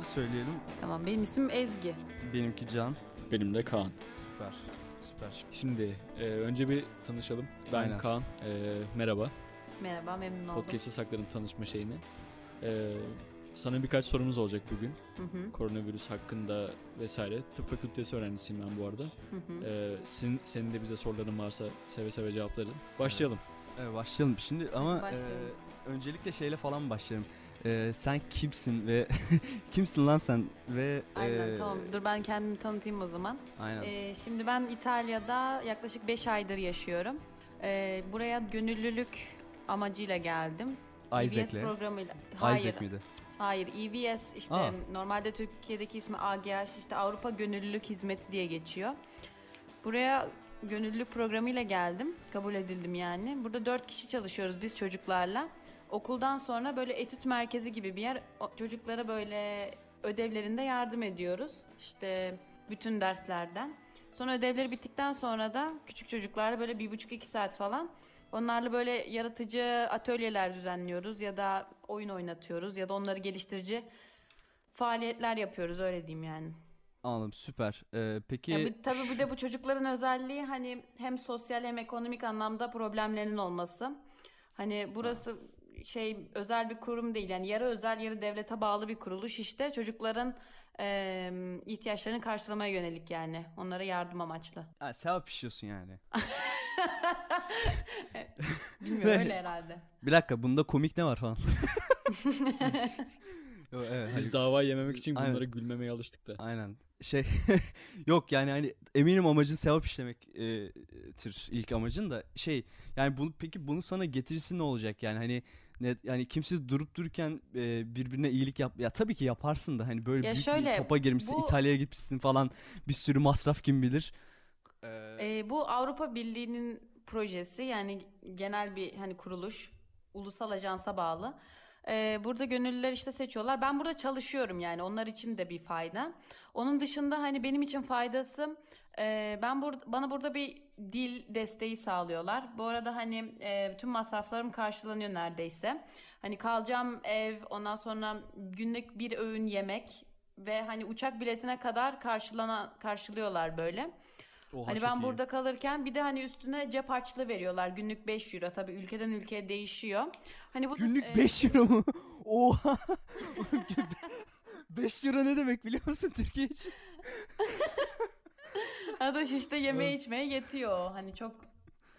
ismimizi söyleyelim. Tamam benim ismim Ezgi. Benimki Can. Benim de Kaan. Süper. Süper. Şimdi e, önce bir tanışalım. Ben Aynen. Kaan. E, merhaba. Merhaba memnun oldum. Podcast'e saklarım tanışma şeyini. E, sana birkaç sorumuz olacak bugün. Hı hı, Koronavirüs hakkında vesaire. Tıp fakültesi öğrencisiyim ben bu arada. hı hı. E, senin, senin de bize soruların varsa seve seve cevaplarım. Başlayalım. Evet, başlayalım. Şimdi ama başlayalım. e, öncelikle şeyle falan başlayalım. E, sen kimsin ve kimsin lan sen ve Aynen e, tamam dur ben kendimi tanıtayım o zaman. Aynen. Ee, şimdi ben İtalya'da yaklaşık 5 aydır yaşıyorum. Ee, buraya gönüllülük amacıyla geldim. EBS Isaac'le. programıyla. Hayır. Isaac miydi? Hayır, EBS işte Aa. normalde Türkiye'deki ismi AGH işte Avrupa Gönüllülük Hizmeti diye geçiyor. Buraya gönüllülük programıyla geldim. Kabul edildim yani. Burada dört kişi çalışıyoruz biz çocuklarla. Okuldan sonra böyle etüt merkezi gibi bir yer. O- çocuklara böyle ödevlerinde yardım ediyoruz. İşte bütün derslerden. Sonra ödevleri bittikten sonra da küçük çocuklarla böyle bir buçuk iki saat falan Onlarla böyle yaratıcı atölyeler düzenliyoruz ya da oyun oynatıyoruz ya da onları geliştirici faaliyetler yapıyoruz öyle diyeyim yani. Anladım süper. E, peki Ya bu, tabii bir de bu çocukların özelliği hani hem sosyal hem ekonomik anlamda problemlerinin olması. Hani burası şey özel bir kurum değil yani yarı özel yarı devlete bağlı bir kuruluş işte çocukların eee, ihtiyaçlarını karşılamaya yönelik yani onlara yardım amaçlı. ha, sevap işiyorsun yani. Bilmiyorum öyle herhalde. Bir dakika bunda komik ne var falan. Yo, evet, Biz hani- dava yememek için Aynen. bunlara gülmemeye alıştık da. Aynen. Şey yok yani hani eminim amacın sevap işlemektir ilk amacın da şey yani bunu peki bunu sana getirisi ne olacak yani hani ne yani kimse durup dururken e, birbirine iyilik yap ya tabii ki yaparsın da hani böyle Ya büyük şöyle, bir topa girmişsin bu- İtalya'ya gitmişsin falan bir sürü masraf kim bilir. Ee, Ee, bu Avrupa Birliği'nin projesi yani genel bir hani kuruluş, ulusal ajansa bağlı. Ee, burada gönüllüler işte seçiyorlar. Ben burada çalışıyorum yani onlar için de bir fayda. Onun dışında hani benim için faydası e, ben bur bana burada bir dil desteği sağlıyorlar. Bu arada hani e, tüm masraflarım karşılanıyor neredeyse. Hani kalacağım ev, ondan sonra günlük bir öğün yemek ve hani uçak biletine kadar karşılana karşılıyorlar böyle. oha, Hani ben iyi. burada kalırken bir de hani üstüne cep harçlığı veriyorlar. Günlük 5 euro tabii ülkeden ülkeye değişiyor. Hani bu da- günlük e, 5 euro mu? Oha. 5 euro ne demek biliyor musun Türkiye için? Adaş işte yemeğe içmeye yetiyor. Hani çok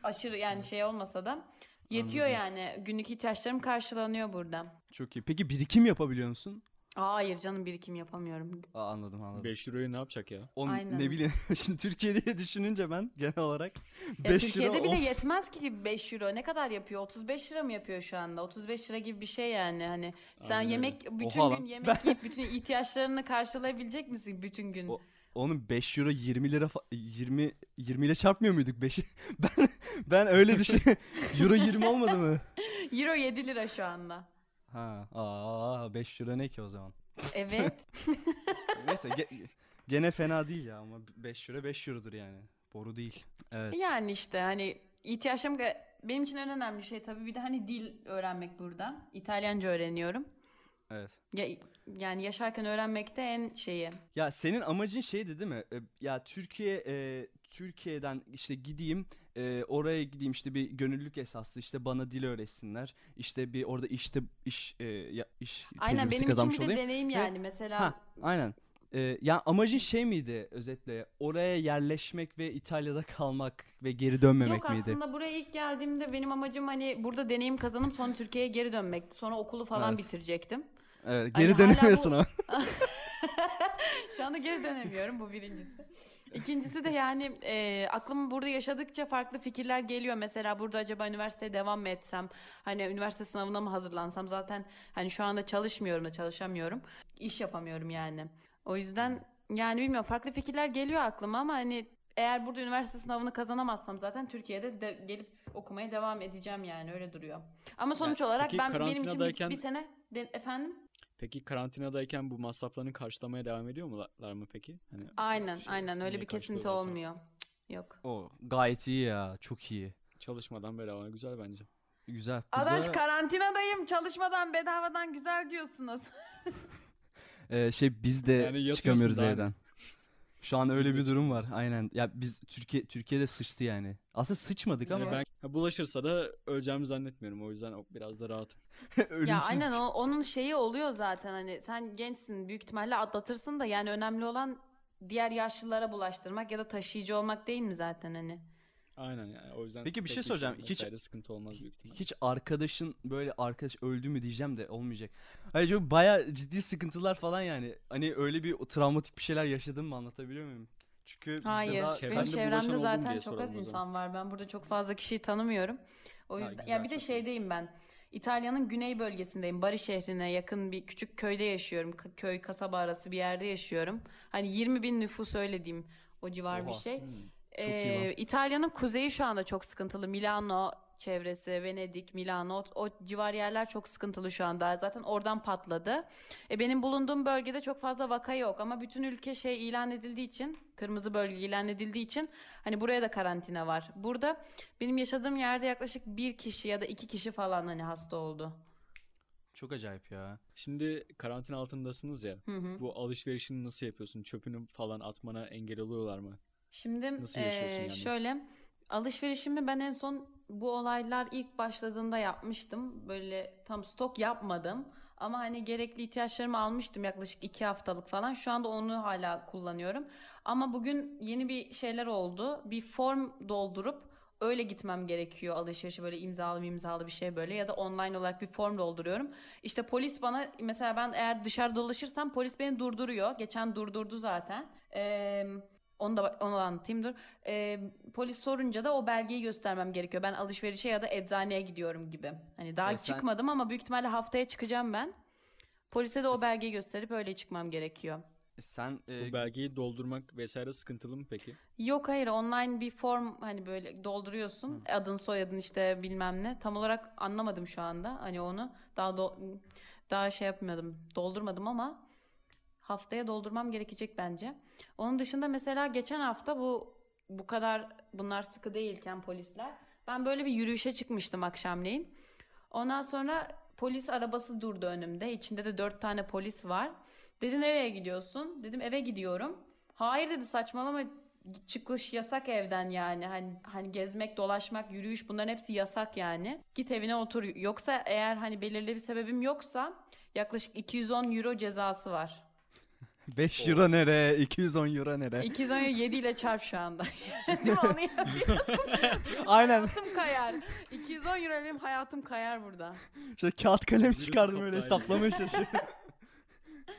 aşırı yani şey olmasa da yetiyor Anladım. yani. Günlük ihtiyaçlarım karşılanıyor burada. Çok iyi. Peki birikim yapabiliyor musun? Aa, hayır canım birikim yapamıyorum. Aa, anladım anladım. 5 euroyu ne yapacak ya? Onu Aynen. ne bileyim şimdi Türkiye diye düşününce ben genel olarak Ya 5 Türkiye'de euro bile of. yetmez ki 5 euro. Ne kadar yapıyor? 35 lira mı yapıyor şu anda? 35 lira gibi bir şey yani. Hani sen Aynen yemek bütün Oha gün lan. yemek yiyip bütün ihtiyaçlarını karşılayabilecek misin bütün gün? O- Onun 5 euro 20 lira fa- 20 20 ile çarpmıyor muyduk 5'i? ben ben öyle düşün. euro 20 olmadı mı? Euro 7 lira şu anda. Ha, aa 5 euro ne ki o zaman? Evet. Neyse ge- gene fena değil ya ama 5 euro 5 eurodur yani. Boru değil. Evet. Yani işte hani ihtiyaçlarım benim için en önemli şey tabii bir de hani dil öğrenmek burada. İtalyanca öğreniyorum. Evet. Ya, yani yaşarken öğrenmekte en şeyi. Ya senin amacın şeydi değil mi? Ee, Ya Türkiye e, Türkiye'den işte gideyim e, oraya gideyim işte bir gönüllülük esaslı işte bana dil öğretsinler. İşte bir orada işte iş e, ya, iş Aynen benim için kazanmış bir de olayım. deneyim Ve- yani mesela. Ha, aynen. Ee, ya amacın şey miydi özetle? Oraya yerleşmek ve İtalya'da kalmak ve geri dönmemek Yok miydi? aslında buraya ilk geldiğimde benim amacım hani burada deneyim kazanıp sonra Türkiye'ye geri dönmekti. Sonra okulu falan Evet. bitirecektim. Evet, Hani geri hala dönemiyorsun bu- ama. Şu anda geri dönemiyorum bu birincisi. İkincisi de yani e, aklım burada yaşadıkça farklı fikirler geliyor. Mesela burada acaba üniversiteye devam mı etsem? Hani üniversite sınavına mı hazırlansam? Zaten hani şu anda çalışmıyorum da çalışamıyorum. İş yapamıyorum yani. O yüzden yani bilmiyorum farklı fikirler geliyor aklıma ama hani eğer burada üniversite sınavını kazanamazsam zaten Türkiye'de de gelip okumaya devam edeceğim yani öyle duruyor. Ama sonuç olarak peki ben benim için bir, karantinadayken- bir sene de- efendim Peki karantinadayken bu masraflarını karşılamaya devam ediyor mular mı peki? Hani aynen şey, aynen öyle bir kesinti olmuyor. Yok. O gayet iyi ya. Çok iyi. Çalışmadan bedava güzel bence. Güzel. Adaş Burada- karantinadayım çalışmadan bedavadan güzel diyorsunuz. Ee, şey biz de Yani çıkamıyoruz evden. Şu an öyle bir durum var. Aynen. Ya biz Türkiye Türkiye'de sıçtı yani. Aslında sıçmadık Yani ama ben bulaşırsa da öleceğimi zannetmiyorum. O yüzden biraz da rahatım. Ya aynen o, onun şeyi oluyor zaten hani sen gençsin büyük ihtimalle atlatırsın da yani önemli olan diğer yaşlılara bulaştırmak ya da taşıyıcı olmak değil mi zaten hani? Aynen yani o yüzden Peki bir tek şey soracağım. Hiç- sıkıntı olmaz büyük ihtimalle. Hiç arkadaşın böyle arkadaş öldü mü diyeceğim de olmayacak. Hayır çok baya ciddi sıkıntılar falan yani. Hani öyle bir travmatik bir şeyler yaşadın mı anlatabiliyor muyum? Çünkü bizde Hayır. daha... Benim çevremde zaten çok az insan var. Ben burada çok fazla kişiyi tanımıyorum. O Ha, yüzden güzel, ya bir de şeydeyim ben. İtalya'nın güney bölgesindeyim. Bari şehrine yakın bir küçük köyde yaşıyorum. K- köy kasaba arası bir yerde yaşıyorum. Hani 20 bin nüfus öyle diyeyim. O civar bir Oha. şey. Hmm. Çok Ee. İtalya'nın kuzeyi şu anda çok sıkıntılı. Milano çevresi, Venedik, Milano o, o civar yerler çok sıkıntılı şu anda. Zaten oradan patladı. E, benim bulunduğum bölgede çok fazla vaka yok ama bütün ülke şey ilan edildiği için, kırmızı bölge ilan edildiği için hani buraya da karantina var. Burada benim yaşadığım yerde yaklaşık bir kişi ya da iki kişi falan hani hasta oldu. Çok acayip ya. Şimdi karantina altındasınız ya. Hı hı. Bu alışverişini nasıl yapıyorsun? Çöpünü falan atmana engel oluyorlar mı? Şimdi Nasıl yaşıyorsun eee, yani? şöyle alışverişimi ben en son bu olaylar ilk başladığında yapmıştım. Böyle tam stok yapmadım. Ama hani gerekli ihtiyaçlarımı almıştım yaklaşık iki haftalık falan. Şu anda onu hala kullanıyorum. Ama bugün yeni bir şeyler oldu. Bir form doldurup öyle gitmem gerekiyor alışverişe böyle imzalı imzalı bir şey böyle ya da online olarak bir form dolduruyorum. İşte polis bana mesela ben eğer dışarı dolaşırsam polis beni durduruyor. Geçen durdurdu zaten. Eee onu da onu da anlatayım dur. Ee, polis sorunca da o belgeyi göstermem gerekiyor. Ben alışverişe ya da eczaneye gidiyorum gibi. Hani daha E sen- çıkmadım ama büyük ihtimalle haftaya çıkacağım ben. Polise de o belgeyi gösterip öyle çıkmam gerekiyor. E Sen e, Bu belgeyi doldurmak vesaire sıkıntılı mı peki? Yok hayır online bir form hani böyle dolduruyorsun. Adın soyadın işte bilmem ne. Tam olarak anlamadım şu anda. Hani onu daha do- daha şey yapmadım. Doldurmadım ama haftaya doldurmam gerekecek bence. Onun dışında mesela geçen hafta bu bu kadar bunlar sıkı değilken polisler ben böyle bir yürüyüşe çıkmıştım akşamleyin. Ondan sonra polis arabası durdu önümde. İçinde de dört tane polis var. Dedi nereye gidiyorsun? Dedim eve gidiyorum. Hayır dedi saçmalama çıkış yasak evden yani. Hani hani gezmek, dolaşmak, yürüyüş bunların hepsi yasak yani. Git evine otur. Yoksa eğer hani belirli bir sebebim yoksa yaklaşık 210 euro cezası var. 5 euro nere? 210 euro nere? 210 euro 7 ile çarp şu anda. Değil mi onu yapıyorsun? Aynen. hayatım kayar. 210 euro benim hayatım kayar burada. Şöyle kağıt kalem Virüs çıkardım öyle hesaplamaya çalışıyorum.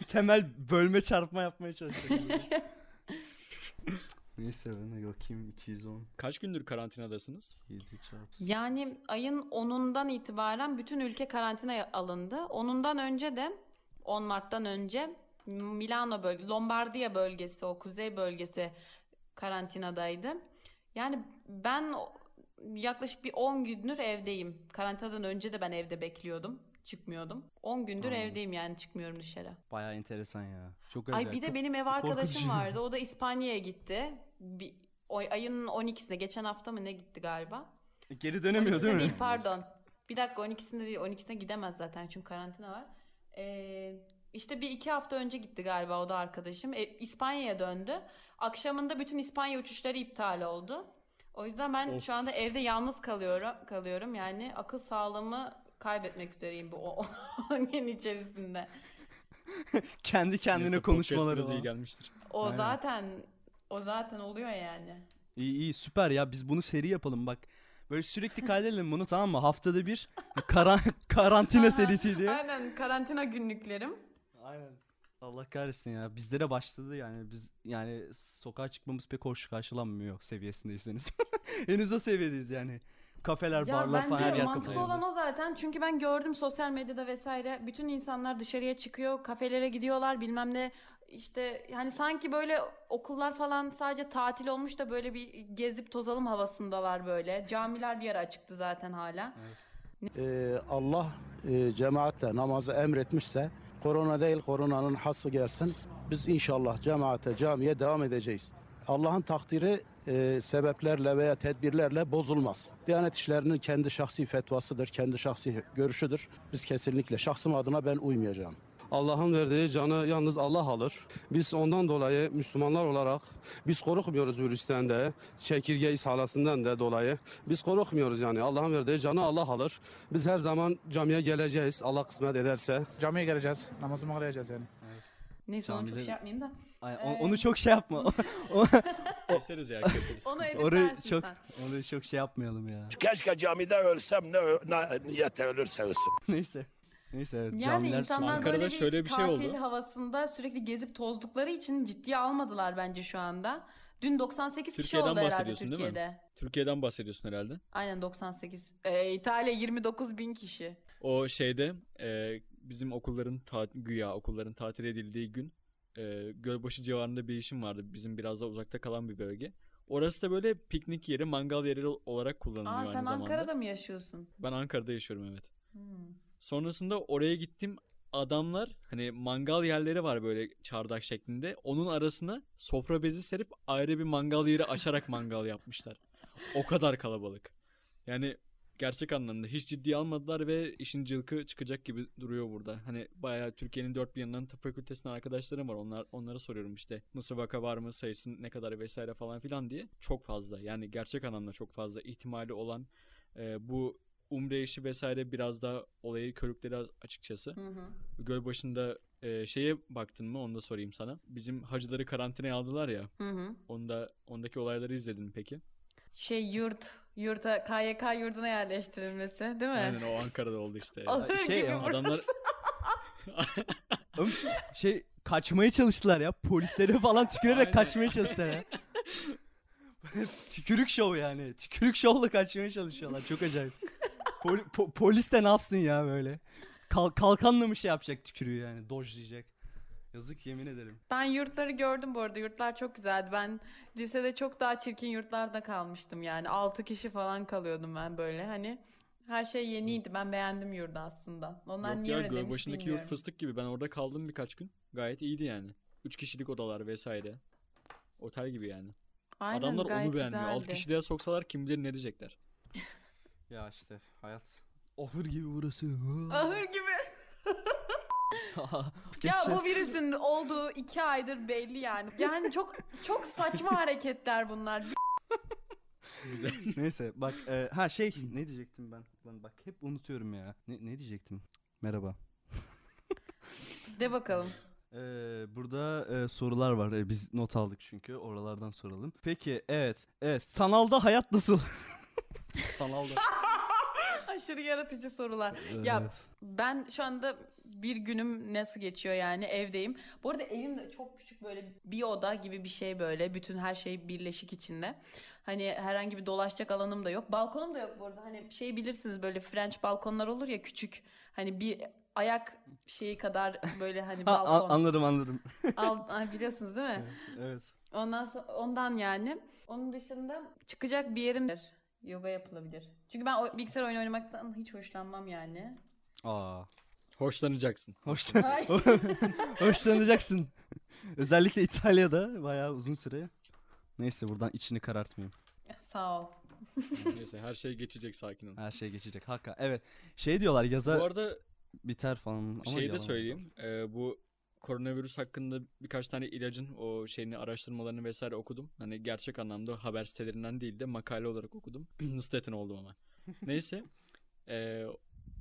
Temel bölme çarpma yapmaya çalışıyorum. Neyse ben de bakayım 210 Kaç gündür karantinadasınız? 7 çarpı. Yani ayın 10'undan itibaren bütün ülke karantinaya alındı. 10'undan önce de 10 Mart'tan önce Milano bölge, Lombardiya bölgesi, o kuzey bölgesi karantinadaydı. Yani ben yaklaşık bir 10 gündür evdeyim. Karantinadan önce de ben evde bekliyordum. Çıkmıyordum. 10 gündür Anladım. evdeyim yani çıkmıyorum dışarı. Baya enteresan ya. Çok acayip. Ay bir de benim ev arkadaşım korkutucu. vardı. O da İspanya'ya gitti. Bir, o ayın 12'sine geçen hafta mı ne gitti galiba? Geri dönemiyor 12'sine değil mi? değil pardon. Bir dakika 12'sinde değil 12'sine gidemez zaten çünkü karantina var. Ee, işte bir iki hafta önce gitti galiba o da arkadaşım. E, İspanya'ya döndü. Akşamında bütün İspanya uçuşları iptal oldu. O yüzden ben Of. şu anda evde yalnız kalıyorum. Kalıyorum yani akıl sağlığımı kaybetmek üzereyim bu o, o gün içerisinde. Kendi kendine Neyse, konuşmaları podcast biraz iyi gelmiştir. O Aynen. zaten o zaten oluyor yani. İyi iyi süper ya biz bunu seri yapalım bak. Böyle sürekli kaydedelim bunu tamam mı? Haftada bir karan karantina serisi diye. Aynen karantina günlüklerim. Aynen. Allah kahretsin ya. Bizde de başladı yani. Biz yani sokağa çıkmamız pek hoş karşılanmıyor seviyesindeyseniz. Henüz o seviyedeyiz yani. Kafeler, Ya barlar falan her yer mantıklı olan o zaten. Çünkü ben gördüm sosyal medyada vesaire. Bütün insanlar dışarıya çıkıyor, kafelere gidiyorlar bilmem ne. İşte hani sanki böyle okullar falan sadece tatil olmuş da böyle bir gezip tozalım havasındalar böyle. Camiler bir ara açıktı zaten hala. Ee, Allah e, cemaatle namazı emretmişse korona değil koronanın hası gelsin. Biz inşallah cemaate, camiye devam edeceğiz. Allah'ın takdiri e, sebeplerle veya tedbirlerle bozulmaz. Diyanet işlerinin kendi şahsi fetvasıdır, kendi şahsi görüşüdür. Biz kesinlikle şahsım adına ben uymayacağım. Allah'ın verdiği canı yalnız Allah alır. Biz ondan dolayı Müslümanlar olarak biz korkmuyoruz virüsten de, çekirge ishalasinden de dolayı. Biz korkmuyoruz yani. Allah'ın verdiği canı Allah alır. Biz her zaman camiye geleceğiz Allah kısmet ederse. Camiye geleceğiz. Namazımı kılacağız yani. Neyse onu çok Camide- şey yapmayayım da. Ay, Ee, onu çok şey yapma. O- Keseriz ya keseriz. Onu Orayı çok sen. onu çok şey yapmayalım ya. Keşke camide ölsem ne, ne niyete ölürse ölsün. Neyse. Neyse evet Yani camiler insanlar Ankara'da böyle bir, şöyle bir şey tatil oldu. havasında sürekli gezip tozdukları için ciddiye almadılar bence şu anda. Dün 98 kişi Türkiye'den oldu herhalde bahsediyorsun değil mi? Türkiye'de. Türkiye'den bahsediyorsun herhalde. Aynen 98. Ee, İtalya 29 bin kişi. O şeyde e, bizim okulların ta- güya okulların tatil edildiği gün e, Gölbaşı civarında bir işim vardı. Bizim biraz da uzakta kalan bir bölge. Orası da böyle piknik yeri, mangal yeri olarak kullanılıyor Aa aynı sen zamanda. Ankara'da mı yaşıyorsun? Ben Ankara'da yaşıyorum evet. Hmm. Sonrasında oraya gittim. Adamlar hani mangal yerleri var böyle çardak şeklinde. Onun arasına sofra bezi serip ayrı bir mangal yeri açarak mangal yapmışlar. O kadar kalabalık. Yani gerçek anlamda hiç ciddiye almadılar ve işin cılkı çıkacak gibi duruyor burada. Hani bayağı Türkiye'nin dört bir yanından tıp fakültesinden arkadaşlarım var. Onlar onlara soruyorum işte nasıl vaka var mı, sayısı ne kadar vesaire falan filan diye. Çok fazla. Yani gerçek anlamda çok fazla ihtimali olan e, bu umre işi vesaire biraz daha olayı körükleri az- açıkçası. Hı hı. Göl başında e, şeye baktın mı onu da sorayım sana. Bizim hacıları karantinaya aldılar ya. Hı hı. Onda ondaki olayları izledin mi peki? Şey yurt, yurta KYK yurduna yerleştirilmesi değil mi? Aynen o Ankara'da oldu işte. Şey gibi ya, burası. Adamlar şey kaçmaya çalıştılar ya. Polislere falan tükürerek Aynen. kaçmaya çalıştılar ya. Tükürük şov yani. Tükürük şovla kaçmaya çalışıyorlar. Çok acayip. Poli- po- polis de ne yapsın ya böyle? Kal- kalkanla mı şey yapacak tükürüğü yani? Dojlayacak. Yazık yemin ederim. Ben yurtları gördüm bu arada. Yurtlar çok güzeldi. Ben lisede çok daha çirkin yurtlarda kalmıştım yani. 6 kişi falan kalıyordum ben böyle. Hani her şey yeniydi. Ben beğendim yurdu aslında. Onlar Yok niye ya öyle demiş Gölbaşı'ndaki yurt fıstık gibi. Ben orada kaldım birkaç gün. Gayet iyiydi yani. Üç kişilik odalar vesaire. Otel gibi yani. Aynen, Adamlar onu beğenmiyor. Güzeldi. kişiliğe soksalar kim bilir ne diyecekler. Ya işte hayat. Ahır gibi burası. Ahır gibi. Ya bu virüsün olduğu iki aydır belli yani. Yani çok çok saçma hareketler bunlar. Güzel. Neyse bak e, ha şey ne diyecektim ben? Lan bak hep unutuyorum ya. Ne, ne diyecektim? Merhaba. De bakalım. Ee, burada e, sorular var. E, biz not aldık çünkü. Oralardan soralım. Peki evet. Evet. Sanalda hayat nasıl? Sanalda. Aşırı yaratıcı sorular. Ya Evet. ben şu anda bir günüm nasıl geçiyor yani evdeyim. Bu arada evim de çok küçük böyle bir oda gibi bir şey böyle. Bütün her şey birleşik içinde. Hani herhangi bir dolaşacak alanım da yok. Balkonum da yok bu arada. Hani şey bilirsiniz böyle French balkonlar olur ya küçük. Hani bir ayak şeyi kadar böyle hani Ha, balkon. anladım anladım. Al, biliyorsunuz değil mi? evet. Ondan sonra, ondan yani. Onun dışında çıkacak bir yerim yoga yapılabilir. Çünkü ben o, bilgisayar oyunu oynamaktan hiç hoşlanmam yani. Aa. Hoşlanacaksın. Hoşlan Ay. hoşlanacaksın. Özellikle İtalya'da bayağı uzun süre. Neyse buradan içini karartmayayım. Sağ ol. Neyse her şey geçecek sakin ol. Her şey geçecek. Hakka. Evet. Şey diyorlar yaza Bu arada biter falan ama Şeyi de yalan. söyleyeyim. Ee, bu koronavirüs hakkında birkaç tane ilacın o şeyini araştırmalarını vesaire okudum. Hani gerçek anlamda haber sitelerinden değil de makale olarak okudum. Statin oldum ama. Neyse. Ee,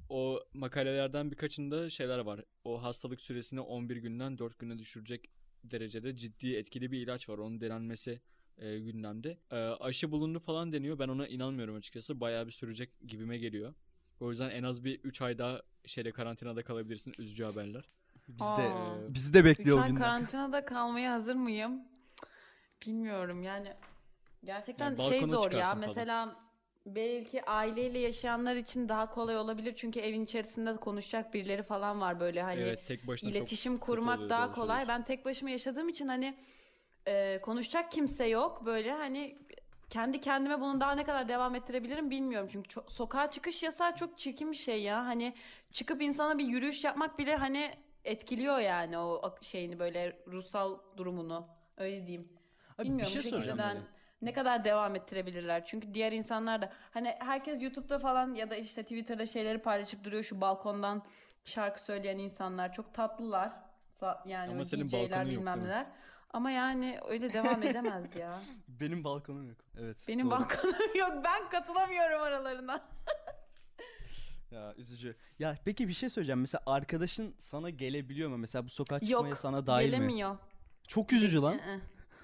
o makalelerden birkaçında şeyler var. O hastalık süresini 11 günden 4 güne düşürecek derecede ciddi etkili bir ilaç var. Onun denenmesi e, gündemde. E, aşı bulundu falan deniyor. Ben ona inanmıyorum açıkçası. Bayağı bir sürecek gibime geliyor. O yüzden en az bir 3 ay daha şeyde karantinada kalabilirsin. Üzücü haberler. Biz de Aa. bizi de bekliyor o ay günler. karantinada kalmaya hazır mıyım? Bilmiyorum yani. Gerçekten Yani şey balkona zor ya. çıkarsın falan. Mesela belki aileyle yaşayanlar için daha kolay olabilir. Çünkü evin içerisinde konuşacak birileri falan var böyle hani. evet tek başına İletişim çok kötü kurmak oluyor daha kolay. Ben tek başıma yaşadığım için hani e, konuşacak kimse yok. Böyle hani kendi kendime bunu daha ne kadar devam ettirebilirim bilmiyorum. Çünkü çok, sokağa çıkış yasağı çok çirkin bir şey ya. Hani çıkıp insana bir yürüyüş yapmak bile hani etkiliyor yani o şeyini böyle ruhsal durumunu. Öyle diyeyim. Abi Bilmiyorum bir şey soracağım şekilden böyle. ne kadar devam ettirebilirler. Çünkü diğer insanlar da hani herkes YouTube'da falan ya da işte Twitter'da şeyleri paylaşıp duruyor şu balkondan şarkı söyleyen insanlar çok tatlılar. Yani Ama senin DJ'ler balkonun yok bilmem mi? neler. Ama yani öyle devam edemez ya. Benim balkonum yok. Evet. Benim doğru. balkonum yok. Ben katılamıyorum aralarına. Ya üzücü. Ya peki bir şey söyleyeceğim. Mesela arkadaşın sana gelebiliyor mu? Mesela bu sokağa çıkmaya Yok. sana dahil mi? Gelemiyor. Çok üzücü lan.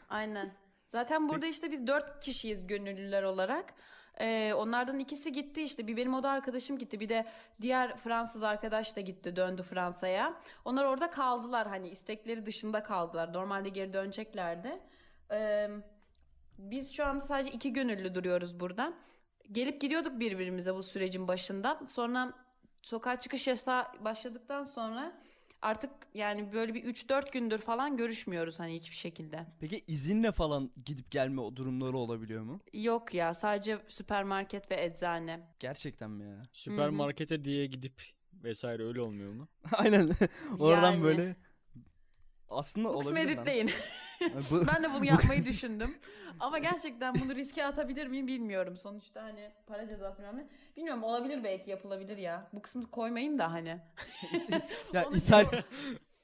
Aynen. Zaten burada işte biz dört kişiyiz gönüllüler olarak. Ee, onlardan ikisi gitti işte. Bir benim oda arkadaşım gitti. Bir de diğer Fransız arkadaş da gitti döndü Fransa'ya. Onlar orada kaldılar hani istekleri dışında kaldılar. Normalde geri döneceklerdi. Ee, biz şu anda sadece iki gönüllü duruyoruz burada. Gelip gidiyorduk birbirimize bu sürecin başında. Sonra sokağa çıkış yasağı başladıktan sonra artık yani böyle bir 3-4 gündür falan görüşmüyoruz hani hiçbir şekilde. Peki izinle falan gidip gelme o durumları olabiliyor mu? Yok ya sadece süpermarket ve eczane. Gerçekten mi ya? Süpermarkete diye gidip vesaire öyle olmuyor mu? Aynen. Oradan Yani. böyle aslında Bu kısmı olabilir lan. editleyin. Bu- ben de bunu yapmayı düşündüm. Ama gerçekten bunu riske atabilir miyim bilmiyorum. Sonuçta hani para cezası bilmem ne. Bilmiyorum olabilir belki yapılabilir ya. Bu kısmı koymayın da hani. ya Onu İtal diyorum.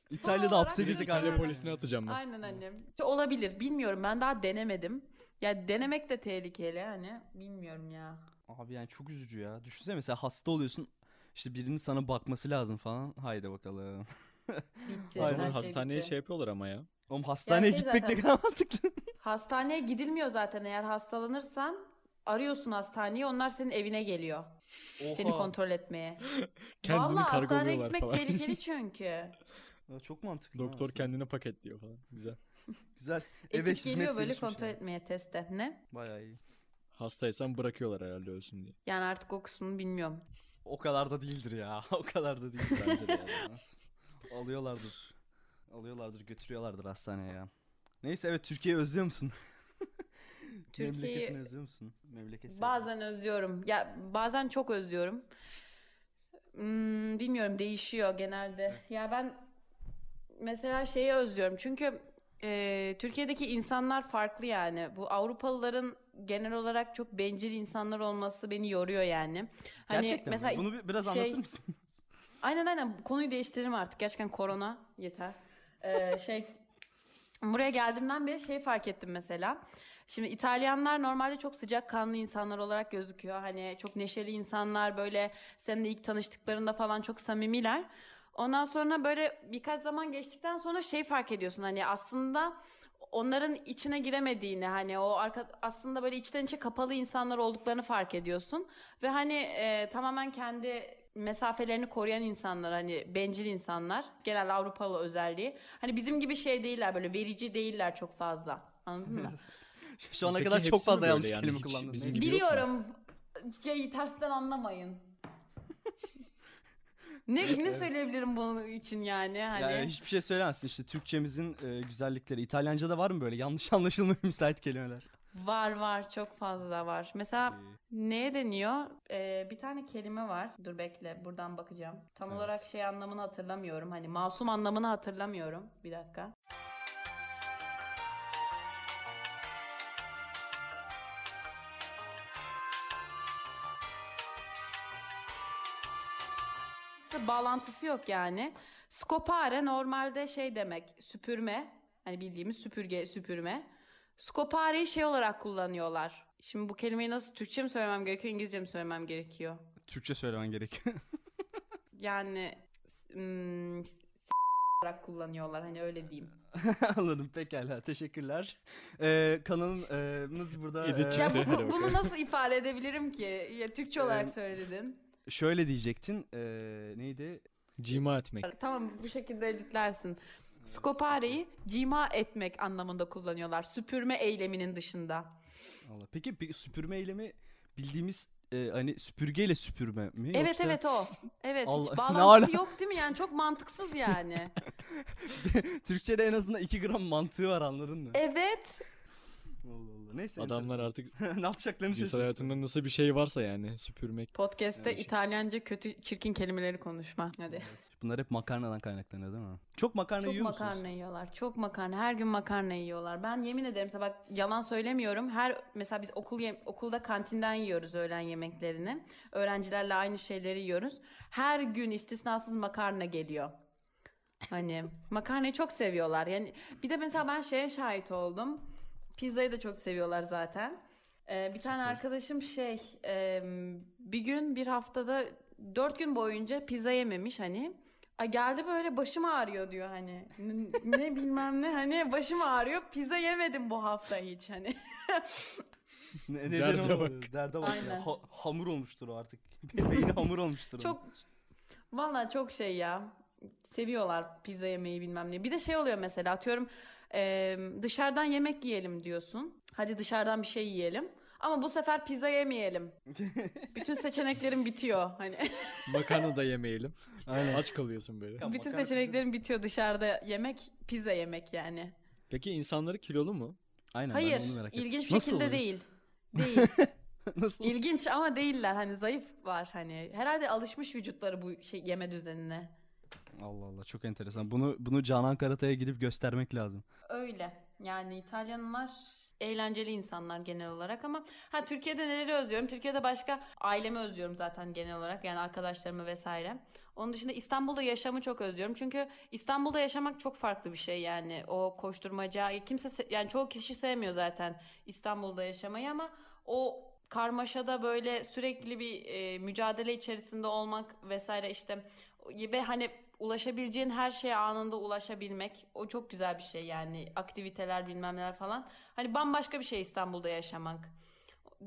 İtalya'da hapse girecek İtalya polisine atacağım ben. Aynen annem. Olabilir bilmiyorum ben daha denemedim. Ya denemek de tehlikeli hani bilmiyorum ya. Abi yani çok üzücü ya. Düşünsene mesela hasta oluyorsun. işte birinin sana bakması lazım falan. Haydi bakalım. Bitti. Aynen. her Zaman şey hastaneye bitti. şey yapıyorlar ama ya. Oğlum hastaneye şey gitmek ne zaten- kadar mantıklı. Hastaneye gidilmiyor zaten eğer hastalanırsan arıyorsun hastaneyi onlar senin evine geliyor. Seni Oha. kontrol etmeye. Kendini Vallahi hastaneye kargoluyorlar gitmek falan. tehlikeli çünkü. Ya Çok mantıklı. Doktor aslında. kendini paketliyor falan. Güzel. Güzel. Eve Ekip hizmet geliyor böyle gelişmiş kontrol yani. etmeye teste. Ne? Bayağı iyi. Hastaysan bırakıyorlar herhalde ölsün diye. Yani artık o kısmını bilmiyorum. O kadar da değildir ya. O kadar da değil bence de yani. Alıyorlardır. Alıyorlardır, götürüyorlardır hastaneye ya. Neyse evet Türkiye'yi özlüyor musun? Türkiye'yi- Memleketini özlüyor musun? Memleket Bazen özlüyorum. Ya bazen çok özlüyorum. Hmm, bilmiyorum değişiyor genelde. Ya ben mesela şeyi özlüyorum. Çünkü e, Türkiye'deki insanlar farklı yani. Bu Avrupalıların genel olarak çok bencil insanlar olması beni yoruyor yani. Hani Gerçekten mi? mesela Bunu bir- biraz şey- anlatır mısın? Aynen aynen konuyu değiştirelim artık. Gerçekten korona yeter. Ee, şey buraya geldiğimden beri şey fark ettim mesela. Şimdi İtalyanlar normalde çok sıcakkanlı insanlar olarak gözüküyor. Hani çok neşeli insanlar böyle seninle ilk tanıştıklarında falan çok samimiler. Ondan sonra böyle birkaç zaman geçtikten sonra şey fark ediyorsun hani aslında onların içine giremediğini hani o arka, aslında böyle içten içe kapalı insanlar olduklarını fark ediyorsun ve hani e, tamamen kendi mesafelerini koruyan insanlar hani bencil insanlar genel Avrupalı özelliği hani bizim gibi şey değiller böyle verici değiller çok fazla anladın mı? Şu ana Peki kadar çok fazla yanlış yani? kelime Hiç kullandın. bizim Neyse. gibi- yok mu? Biliyorum şeyi tersten anlamayın. Ne Neyse, ne evet. söyleyebilirim bunun için yani hani Yani hiçbir şey söylemezsin işte Türkçemizin e, güzellikleri. İtalyanca'da var mı böyle yanlış anlaşılmaya müsait kelimeler? Var var çok fazla var. Mesela neye deniyor? Ee, bir tane kelime var. Dur bekle buradan bakacağım. Tam Evet. olarak şey anlamını hatırlamıyorum. Hani masum anlamını hatırlamıyorum. Bir dakika. İşte bağlantısı yok yani. Scopare normalde şey demek süpürme. Hani bildiğimiz süpürge süpürme. Scopare'yi şey olarak kullanıyorlar. Şimdi bu kelimeyi nasıl Türkçe mi söylemem gerekiyor, İngilizce mi söylemem gerekiyor? Türkçe söylemen gerekiyor. Yani hmm, s- olarak kullanıyorlar hani öyle diyeyim. Anladım pekala teşekkürler. Ee, kanalımız burada e, Ya bu, bu- bunu nasıl ifade edebilirim ki? Ya Türkçe olarak Ee, söyledin. şöyle diyecektin. e, neydi? Cima etmek. Tamam bu şekilde editlersin. Scopare'yi cima etmek anlamında kullanıyorlar. Süpürme eyleminin dışında. Allah. Peki bir süpürme eylemi bildiğimiz e, hani süpürgeyle süpürme mi? Evet Yoksa evet o. Evet Allah- hiç bağlantısı yok değil mi? Yani çok mantıksız yani. Türkçe'de en azından 2 gram mantığı var anladın mı? evet. Allah Allah. Neyse. Adamlar enteresan. artık ne yapacaklarını şaşırmışlar. hayatında nasıl bir şey varsa yani süpürmek. Podcast'te Yani şey- İtalyanca kötü çirkin kelimeleri konuşma. Hadi. Bunlar hep makarnadan kaynaklanıyor değil mi? Çok makarna Çok yiyor musunuz? makarna yiyorlar. Çok makarna. Her gün makarna yiyorlar. Ben yemin ederim mesela bak yalan söylemiyorum. Her mesela biz okul yem- okulda kantinden yiyoruz öğlen yemeklerini. Öğrencilerle aynı şeyleri yiyoruz. Her gün istisnasız makarna geliyor. Hani makarnayı çok seviyorlar. Yani bir de mesela ben şeye şahit oldum. Pizzayı da çok seviyorlar zaten. Ee, bir tane arkadaşım şey e, bir gün bir haftada dört gün boyunca pizza yememiş hani. Ay geldi böyle başım ağrıyor diyor hani. N- ne bilmem ne hani başım ağrıyor. Pizza yemedim bu hafta hiç hani. Ne, neden Derde olabilir? Derde bak. ya. Aynen. Ha- hamur olmuştur o artık. Beyni hamur olmuştur. onun. Çok valla çok şey ya. Seviyorlar pizza yemeyi bilmem ne. Bir de şey oluyor mesela atıyorum e, dışarıdan yemek yiyelim diyorsun. Hadi dışarıdan bir şey yiyelim. Ama bu sefer pizza yemeyelim. Bütün seçeneklerim bitiyor. Hani Makarna da yemeyelim. Aynen. Aç kalıyorsun böyle. Ya bütün makarna, seçeneklerim bitiyor dışarıda yemek, pizza yemek yani. Peki insanları kilolu mu? Aynen ben Hayır, de onu merak ettim. ilginç bir Nasıl şekilde oluyor? değil. Değil. Nasıl? İlginç ama değiller. Hani zayıf var hani. Herhalde alışmış vücutları bu şey yeme düzenine. Allah Allah çok enteresan. Bunu bunu Canan Karatay'a gidip göstermek lazım. Öyle. Yani İtalyanlar eğlenceli insanlar genel olarak ama ha Türkiye'de neleri özlüyorum? Türkiye'de başka ailemi özlüyorum zaten genel olarak yani arkadaşlarımı vesaire. Onun dışında İstanbul'da yaşamı çok özlüyorum. Çünkü İstanbul'da yaşamak çok farklı bir şey yani. O koşturmaca kimse se- yani çoğu kişi sevmiyor zaten İstanbul'da yaşamayı ama o karmaşada böyle sürekli bir e, mücadele içerisinde olmak vesaire işte ve hani ulaşabileceğin her şeye anında ulaşabilmek o çok güzel bir şey yani aktiviteler bilmem neler falan. Hani bambaşka bir şey İstanbul'da yaşamak.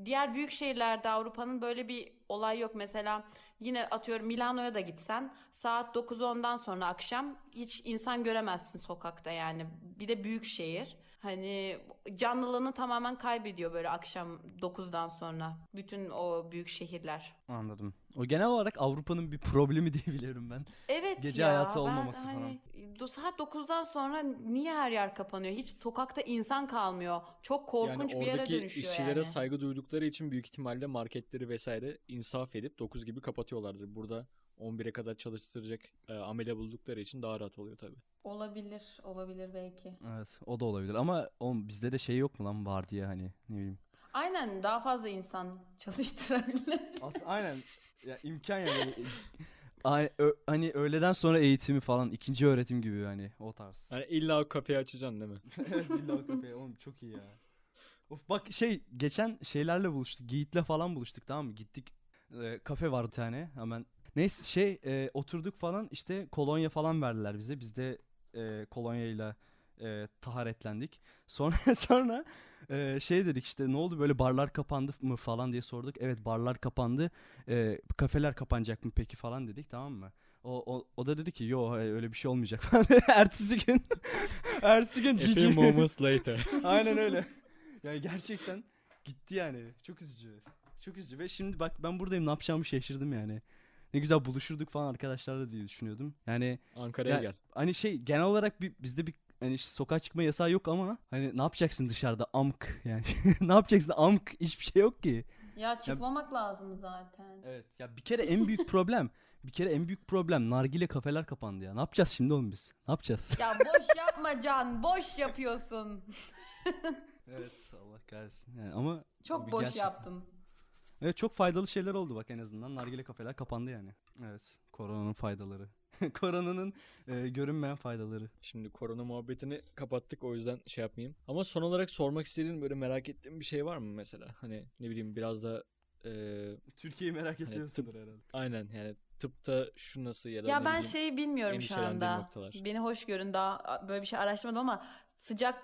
Diğer büyük şehirlerde Avrupa'nın böyle bir olay yok. Mesela yine atıyorum Milano'ya da gitsen saat 9-10'dan sonra akşam hiç insan göremezsin sokakta yani. Bir de büyük şehir. Hani canlılığını tamamen kaybediyor böyle akşam 9'dan sonra. Bütün o büyük şehirler. Anladım. O genel olarak Avrupa'nın bir problemi diye biliyorum ben. Evet Gece ya, hayatı ben olmaması hani, do- Saat 9'dan sonra niye her yer kapanıyor? Hiç sokakta insan kalmıyor. Çok korkunç yani bir yere oradaki dönüşüyor işçilere yani. saygı duydukları için büyük ihtimalle marketleri vesaire insaf edip 9 gibi kapatıyorlardır. Burada 11'e kadar çalıştıracak e, amele buldukları için daha rahat oluyor tabii. Olabilir, olabilir belki. Evet o da olabilir ama oğlum bizde de şey yok mu lan var diye hani ne bileyim. Aynen daha fazla insan çalıştırabilir. As aynen ya imkan yani. Ö- hani öğleden sonra eğitimi falan ikinci öğretim gibi hani o tarz. Yani illa o kapıyı açacaksın değil mi? evet billahi o kafeye oğlum çok iyi ya. Of bak şey geçen şeylerle buluştuk. Yiğit'le falan buluştuk tamam mı? Gittik e, kafe var bir tane hemen. Neyse şey e, oturduk falan işte kolonya falan verdiler bize. Biz de e, kolonyayla e, taharetlendik. Sonra sonra e, şey dedik işte ne oldu böyle barlar kapandı mı falan diye sorduk. Evet barlar kapandı. E, kafeler kapanacak mı peki falan dedik tamam mı? O, o, o da dedi ki yo hayır, öyle bir şey olmayacak falan. ertesi gün ertesi gün A few moments later. Aynen öyle. Yani gerçekten gitti yani. Çok üzücü. Çok üzücü ve şimdi bak ben buradayım ne yapacağımı şaşırdım yani. Ne güzel buluşurduk falan arkadaşlarla diye düşünüyordum. Yani Ankara'ya Ya- gel. hani şey genel olarak bir bizde bir hani işte sokağa çıkma yasağı yok ama hani ne yapacaksın dışarıda amk yani. ne yapacaksın amk hiçbir şey yok ki. ya çıkmamak lazım zaten. Evet ya bir kere en büyük problem bir kere en büyük problem nargile kafeler kapandı ya. Ne yapacağız şimdi oğlum biz? Ne yapacağız? Ya boş yapma Can, boş yapıyorsun. evet Allah kahretsin. Yani ama Çok boş gerçek. yaptın. Evet çok faydalı şeyler oldu bak en azından. Nargile kafeler kapandı yani. Evet koronanın faydaları. Koronanın e, görünmeyen faydaları. Şimdi korona muhabbetini kapattık o yüzden şey yapmayayım. Ama son olarak sormak istediğin böyle merak ettiğin bir şey var mı mesela? Hani ne bileyim biraz da e, Türkiye'yi merak Hani ediyorsundur herhalde. aynen yani tıpta şu nasıl ya da Ya ne ben şeyi bilmiyorum şu anda. noktalar. Beni hoş görün daha böyle bir şey araştırmadım ama sıcak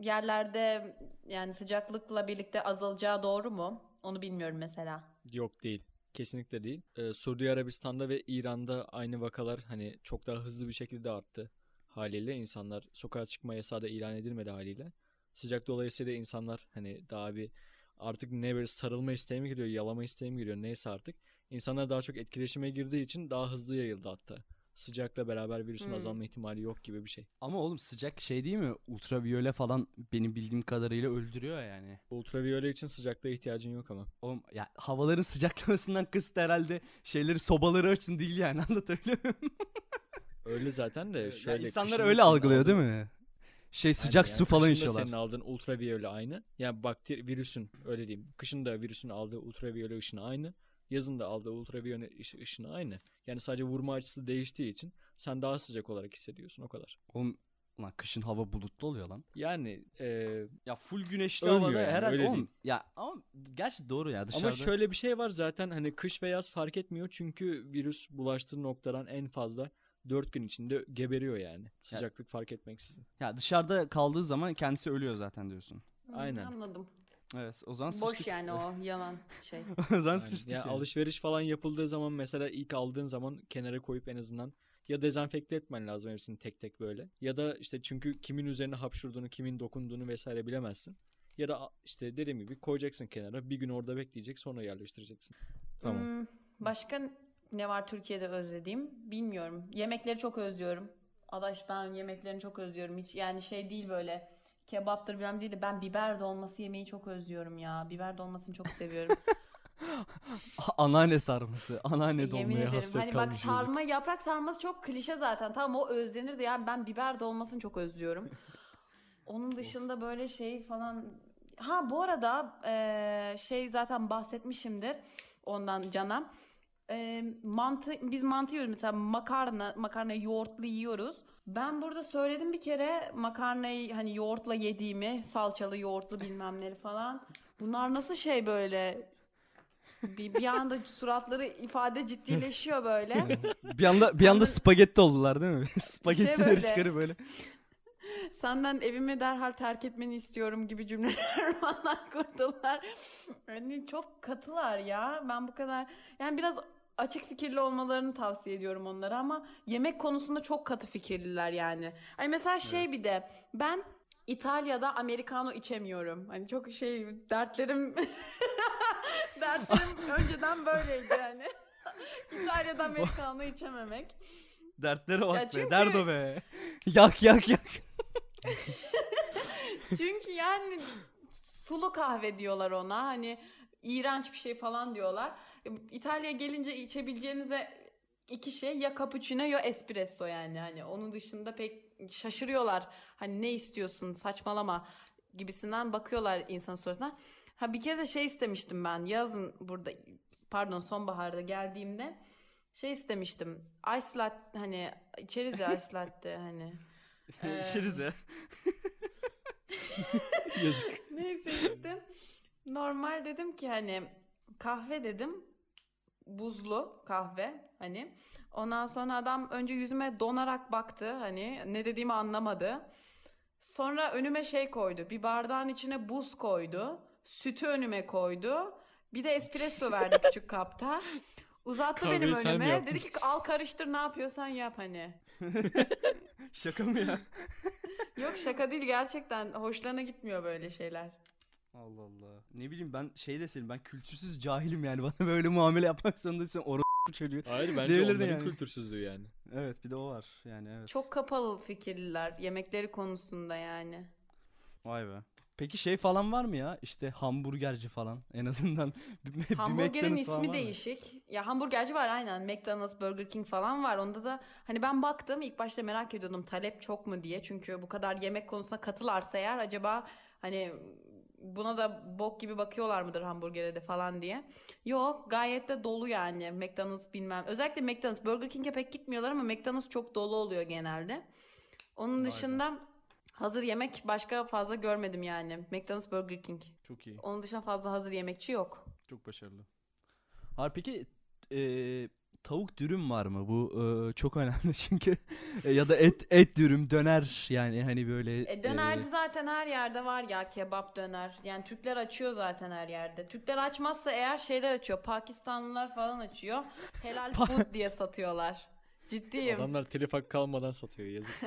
yerlerde yani sıcaklıkla birlikte azalacağı doğru mu? Onu bilmiyorum mesela. Yok değil. Kesinlikle değil. Ee, Suudi Arabistan'da ve İran'da aynı vakalar hani çok daha hızlı bir şekilde arttı haliyle. insanlar sokağa çıkma yasağı da ilan edilmedi haliyle. Sıcak dolayısıyla insanlar hani daha bir artık ne böyle sarılma isteği mi giriyor, yalama isteği mi giriyor neyse artık. İnsanlar daha çok etkileşime girdiği için daha hızlı yayıldı hatta. Sıcakla beraber virüsün Hmm. azalma ihtimali yok gibi bir şey. Ama oğlum sıcak şey değil mi? Ultraviyole falan benim bildiğim kadarıyla öldürüyor yani. Ultraviyole için sıcaklığa ihtiyacın yok ama. Oğlum ya havaların sıcaklamasından kısıt herhalde şeyleri sobaları açın değil yani anlatabiliyor muyum? Öyle zaten de şöyle. insanlar kışın da öyle algılıyor değil aldığın- mi? Şey sıcak yani su falan kışın da içiyorlar. senin aldığın ultraviyole aynı. Yani bakteri virüsün öyle diyeyim. Kışın da virüsün aldığı ultraviyole ışını aynı. Yazın da aldığı ultraviyole ışı- ışını aynı. Yani sadece vurma açısı değiştiği için sen daha sıcak olarak hissediyorsun o kadar. Oğlum lan kışın hava bulutlu oluyor lan. Yani e, Ya full güneşli havada yani, herhalde öyle oğlum. diyeyim. Ya ama gerçi doğru ya dışarıda. ama şöyle bir şey var zaten hani kış ve yaz fark etmiyor çünkü virüs bulaştığı noktadan en fazla 4 gün içinde geberiyor yani. Sıcaklık fark etmeksizin. Ya dışarıda kaldığı zaman kendisi ölüyor zaten diyorsun. Aynen. Anladım. Evet o zaman Boş sıçtık. yani o yalan şey. o zaman Yani, sıçtık ya yani. alışveriş falan yapıldığı zaman mesela ilk aldığın zaman kenara koyup en azından ya dezenfekte etmen lazım hepsini tek tek böyle. Ya da işte çünkü kimin üzerine hapşurduğunu, kimin dokunduğunu vesaire bilemezsin. Ya da işte dediğim gibi koyacaksın kenara. Bir gün orada bekleyecek sonra yerleştireceksin. Tamam. Hmm, başka ne var Türkiye'de özlediğim? Bilmiyorum. Yemekleri çok özlüyorum. Adaş ben yemeklerini çok özlüyorum. Hiç yani şey değil böyle kebaptır bilmem değil de ben biber dolması yemeyi çok özlüyorum ya. Biber dolmasını çok seviyorum. Anneanne sarması. Anneanne Yemin dolmaya ederim. hasret Hani bak kalmış yazık. sarma, yaprak sarması çok klişe zaten. Tamam o özlenir de yani ben biber dolmasını çok özlüyorum. Onun dışında böyle şey falan. Ha bu arada eee, şey zaten bahsetmişimdir ondan Can'a. Eee, mantı biz mantı yiyoruz mesela makarna makarna yoğurtlu yiyoruz. Ben burada söyledim bir kere makarnayı hani yoğurtla yediğimi, salçalı yoğurtlu bilmem neleri falan. Bunlar nasıl şey böyle bir, bir anda suratları ifade ciddileşiyor böyle. Bir anda bir anda spagetti oldular değil mi? Spagettileri böyle. çıkarı böyle. Senden evimi derhal terk etmeni istiyorum gibi cümleler falan kurdular. Yani çok katılar ya. Ben bu kadar yani biraz açık fikirli olmalarını tavsiye ediyorum onlara ama yemek konusunda çok katı fikirliler yani. Hani mesela şey bir de ben İtalya'da americano içemiyorum. Hani çok şey dertlerim dertlerim önceden böyleydi yani. İtalya'da americano içememek. Dertlere bak Ya be. çünkü- Derdo be. yak yak yak. Çünkü yani sulu kahve diyorlar ona. Hani iğrenç bir şey falan diyorlar. İtalya'ya gelince içebileceğinize iki şey ya cappuccino ya espresso yani. Hani onun dışında pek şaşırıyorlar. Hani ne istiyorsun saçmalama gibisinden bakıyorlar insan suratına. Ha bir kere de şey istemiştim ben yazın burada pardon sonbaharda geldiğimde şey istemiştim. Ice latte hani içeriz ya ice latte hani. Ee, İçeriz ya. Yazık. Neyse gittim. Normal dedim ki hani kahve dedim. Buzlu kahve hani. Ondan sonra adam önce yüzüme donarak baktı hani ne dediğimi anlamadı. Sonra önüme şey koydu. Bir bardağın içine buz koydu. Sütü önüme koydu. Bir de espresso verdi küçük kapta. Uzattı Kahveyi benim sen mi önüme. yaptın? Dedi ki al karıştır ne yapıyorsan yap hani. Şaka mı ya? Yok şaka değil gerçekten hoşlarına gitmiyor böyle şeyler. Allah Allah. Ne bileyim ben şey de senin ben kültürsüz cahilim yani bana böyle muamele yapmak zorundaysan orası çocuğu. Hayır bence Diyebilirdin onların yani. kültürsüzlüğü yani. Evet bir de o var yani evet. Çok kapalı fikirliler yemekleri konusunda yani. Vay be. Peki şey falan var mı ya? İşte hamburgerci falan en azından. Bir, Hamburgerin ismi değişik. Ya hamburgerci var aynen. McDonald's, Burger King falan var. Onda da hani ben baktım ilk başta merak ediyordum talep çok mu diye. Çünkü bu kadar yemek konusuna katılarsa eğer acaba hani buna da bok gibi bakıyorlar mıdır hamburgere de falan diye. Yok gayet de dolu yani McDonald's bilmem. Özellikle McDonald's, Burger King'e pek gitmiyorlar ama McDonald's çok dolu oluyor genelde. Onun be. dışında hazır yemek başka fazla görmedim yani. McDonald's, Burger King. Çok iyi. Onun dışında fazla hazır yemekçi yok. Çok başarılı. Har peki e, tavuk dürüm var mı? Bu e, çok önemli çünkü E, ya da et et dürüm döner yani hani böyle E, dönerci e, zaten her yerde var ya kebap döner. Yani Türkler açıyor zaten her yerde. Türkler açmazsa eğer şeyler açıyor. Pakistanlılar falan açıyor. Helal food diye satıyorlar. Ciddiyim. Adamlar telif hakkı kalmadan satıyor yazık.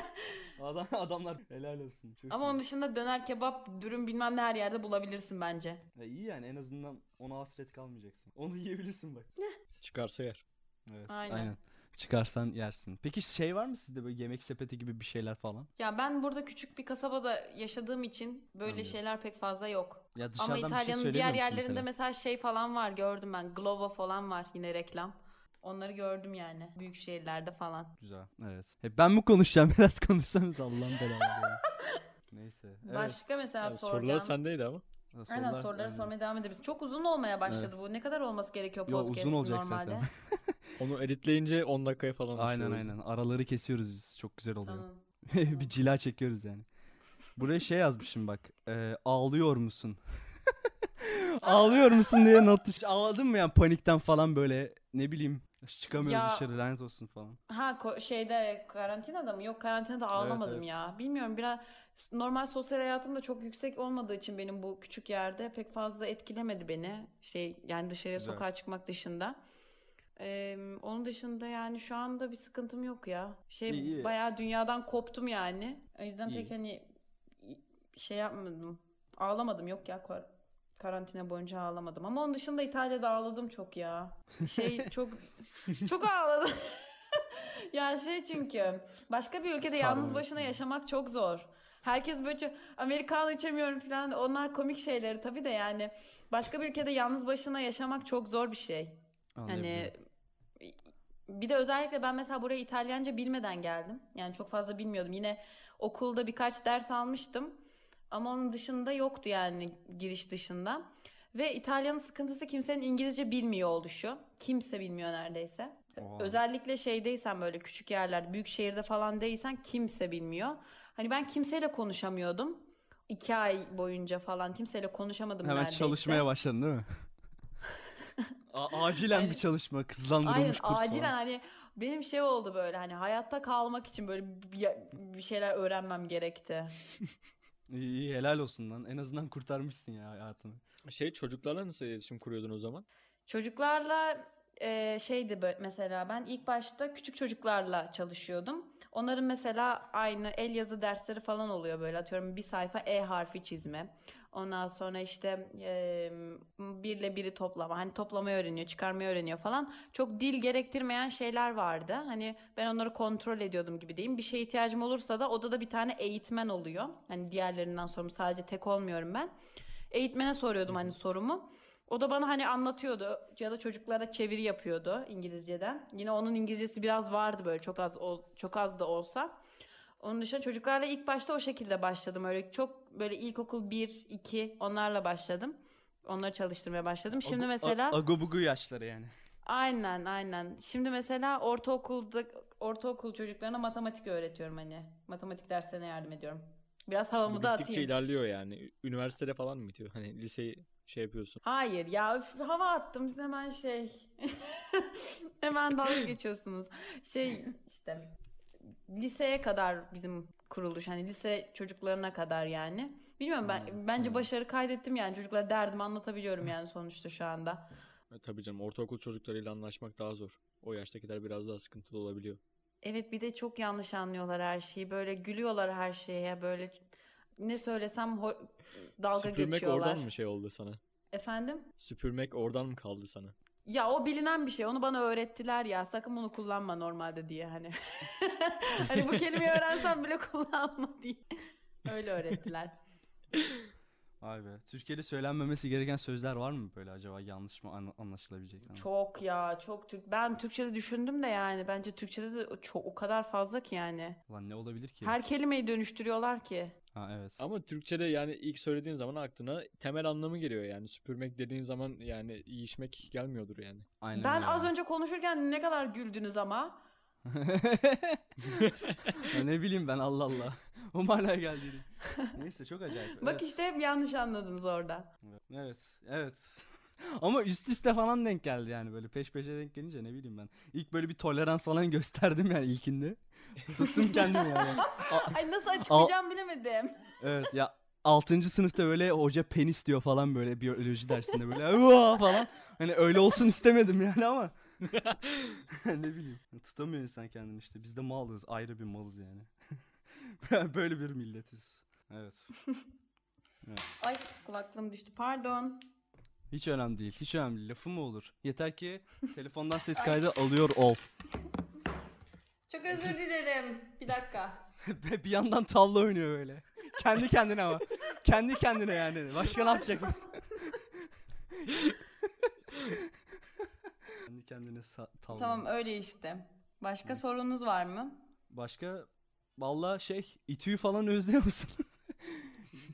adam adamlar helal olsun. Çok Ama iyi. onun dışında döner kebap dürüm bilmem ne her yerde bulabilirsin bence. Ya iyi yani en azından ona hasret kalmayacaksın. Onu yiyebilirsin bak. Çıkarsa yer. Evet. Aynen. Aynen. çıkarsan yersin. Peki şey var mı sizde böyle yemek sepeti gibi bir şeyler falan? Ya ben burada küçük bir kasabada yaşadığım için böyle Anladım. şeyler pek fazla yok. Ya Ama şey İtalya'nın söylemiyor diğer yerlerinde mesela? mesela? şey falan var gördüm ben. Glovo falan var yine reklam. Onları gördüm yani. Büyük şehirlerde falan. Güzel. Evet. Hep ben mi konuşacağım? Biraz konuşsanız Allah'ın belaları. ya. Neyse. Evet. Başka mesela Yani soracağım. sorular sendeydi ama. Ha, Aynen sorular- soruları aynen. sormaya devam edebiliriz. Çok uzun olmaya başladı bu. Ne kadar olması gerekiyor Yo, podcast uzun olacak normalde? zaten. Onu editleyince 10 dakikaya falan düşüyor Aynen aynen. Araları kesiyoruz biz. Çok güzel oluyor. Tamam. bir cila çekiyoruz yani. Buraya şey yazmışım bak. Ee, ağlıyor musun? ağlıyor musun diye not düş. Ağladın mı yani panikten falan böyle ne bileyim çıkamıyoruz Ya- dışarı lanet olsun falan. Ha ko- şeyde karantinada mı? Yok karantinada ağlamadım evet. ya. Bilmiyorum biraz normal sosyal hayatım da çok yüksek olmadığı için benim bu küçük yerde pek fazla etkilemedi beni. Şey yani dışarıya Güzel. sokağa çıkmak dışında. Ee, onun dışında yani şu anda bir sıkıntım yok ya. Şey İyi, iyi. bayağı dünyadan koptum yani. O yüzden İyi. pek hani şey yapmadım. Ağlamadım yok ya kar- karantina boyunca ağlamadım. Ama onun dışında İtalya'da ağladım çok ya. Şey çok çok ağladım. ya şey çünkü başka bir ülkede yalnız Sarmıyor. başına yaşamak çok zor. Herkes böyle çok, Amerikanı içemiyorum falan onlar komik şeyleri tabii de yani başka bir ülkede yalnız başına yaşamak çok zor bir şey. Hani bir de özellikle ben mesela buraya İtalyanca bilmeden geldim. Yani çok fazla bilmiyordum. Yine okulda birkaç ders almıştım. Ama onun dışında yoktu yani giriş dışında. Ve İtalyanın sıkıntısı kimsenin İngilizce bilmiyor oluşu. Kimse bilmiyor neredeyse. Oha. Özellikle şeydeysen böyle küçük yerler, büyük şehirde falan değilsen kimse bilmiyor. Hani ben kimseyle konuşamıyordum. İki ay boyunca falan kimseyle konuşamadım Hemen neredeyse. çalışmaya başladın değil mi? A- acilen Aynen. bir çalışma, Aynen kızlandırılmış kurs acilen falan. hani benim şey oldu böyle hani hayatta kalmak için böyle bir, bir şeyler öğrenmem gerekti. İyi, iyi, helal olsun lan. En azından kurtarmışsın ya hayatını. Şey çocuklarla nasıl iletişim kuruyordun o zaman? Çocuklarla e, şeydi mesela ben ilk başta küçük çocuklarla çalışıyordum. Onların mesela aynı el yazı dersleri falan oluyor böyle atıyorum bir sayfa E harfi çizme. Ondan sonra işte e, birle biri toplama. Hani toplamayı öğreniyor, çıkarmayı öğreniyor falan. Çok dil gerektirmeyen şeyler vardı. Hani ben onları kontrol ediyordum gibi diyeyim. Bir şeye ihtiyacım olursa da odada bir tane eğitmen oluyor. Hani diğerlerinden sorumlu sadece tek olmuyorum ben. Eğitmene soruyordum hani sorumu. O da bana hani anlatıyordu ya da çocuklara çeviri yapıyordu İngilizceden. Yine onun İngilizcesi biraz vardı böyle çok az çok az da olsa. Onun dışında çocuklarla ilk başta o şekilde başladım. Öyle çok böyle ilkokul 1, 2 onlarla başladım. Onları çalıştırmaya başladım. Şimdi Agu- mesela agobugu yaşları yani. aynen aynen. Şimdi mesela ortaokulda ortaokul çocuklarına matematik öğretiyorum hani. Matematik derslerine yardım ediyorum. Biraz havamı da Gittikçe atayım. ilerliyor yani. Üniversitede falan mı bitiyor? Hani liseyi şey yapıyorsun. Hayır ya üf, hava attım siz hemen şey hemen dalga geçiyorsunuz. Şey işte liseye kadar bizim kuruluş hani lise çocuklarına kadar yani. Bilmiyorum ben Hmm, bence hmm. başarı kaydettim yani çocuklara derdimi anlatabiliyorum yani sonuçta şu anda. E, tabii canım ortaokul çocuklarıyla anlaşmak daha zor. O yaştakiler biraz daha sıkıntılı olabiliyor. Evet bir de çok yanlış anlıyorlar her şeyi. Böyle gülüyorlar her şeye böyle ne söylesem ho- dalga Süpürmek geçiyorlar. oradan mı şey oldu sana? Efendim? Süpürmek oradan mı kaldı sana? Ya o bilinen bir şey. Onu bana öğrettiler ya. Sakın bunu kullanma normalde diye hani. hani bu kelimeyi öğrensen bile kullanma diye. Öyle öğrettiler. Vay be. Türkiye'de söylenmemesi gereken sözler var mı böyle acaba yanlış mı an- anlaşılabilecek? Hani. Çok ya çok Türk. Ben Türkçe'de düşündüm de yani bence Türkçe'de de çok o kadar fazla ki yani. Ulan ne olabilir ki? Her kelimeyi dönüştürüyorlar ki. Ha evet. Ama Türkçe'de yani ilk söylediğin zaman aklına temel anlamı geliyor yani. Süpürmek dediğin zaman yani yiyişmek gelmiyordur yani. Aynen ben öyle. az önce konuşurken ne kadar güldünüz ama. Ne bileyim ben Allah Allah. O manaya geldi. Neyse çok acayip. Bak evet. işte hep yanlış anladınız orada. Evet. Evet. Ama üst üste falan denk geldi yani böyle peş peşe denk gelince ne bileyim ben. İlk böyle bir tolerans falan gösterdim yani ilkinde. Tuttum kendimi yani. A- Ay nasıl açıklayacağım bilemedim. evet ya 6. sınıfta böyle hoca penis diyor falan böyle biyoloji dersinde böyle "Uaa!" falan. Hani öyle olsun istemedim yani ama. ne bileyim. Tutamıyor insan kendini işte. Biz de malız. Ayrı bir malız yani. böyle bir milletiz. Evet. Ay kulaklığım düştü pardon. Hiç önemli değil. Hiç önemli değil. Lafı mı olur? Yeter ki telefondan ses kaydı alıyor ol. Çok özür dilerim. Bir dakika. Ve bir yandan tavla oynuyor böyle. Kendi kendine ama. Kendi kendine yani. Başka ne yapacak? Kendi kendine sa- tavla. Tamam öyle işte. Başka sorunuz var mı? Başka valla şey İTÜ'yü falan özlüyor musun?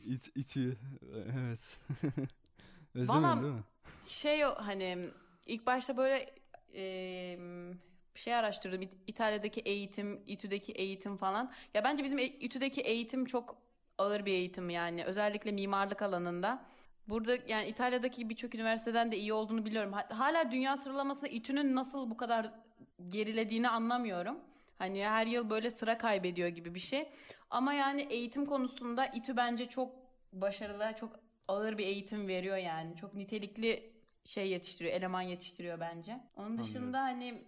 İT, İTÜ'yü. Evet. Özlemiyorsun Valla- değil mi? Şey hani ilk başta böyle e, bir şey araştırdım. İtalya'daki eğitim, İTÜ'deki eğitim falan. Ya bence bizim e- İTÜ'deki eğitim çok ağır bir eğitim yani. Özellikle mimarlık alanında. Burada yani İtalya'daki birçok üniversiteden de iyi olduğunu biliyorum. Ha- Hala dünya sıralamasında İTÜ'nün nasıl bu kadar gerilediğini anlamıyorum. Hani her yıl böyle sıra kaybediyor gibi bir şey. Ama yani eğitim konusunda İTÜ bence çok başarılı, çok ağır bir eğitim veriyor yani. Çok nitelikli şey yetiştiriyor, eleman yetiştiriyor bence. Onun dışında hani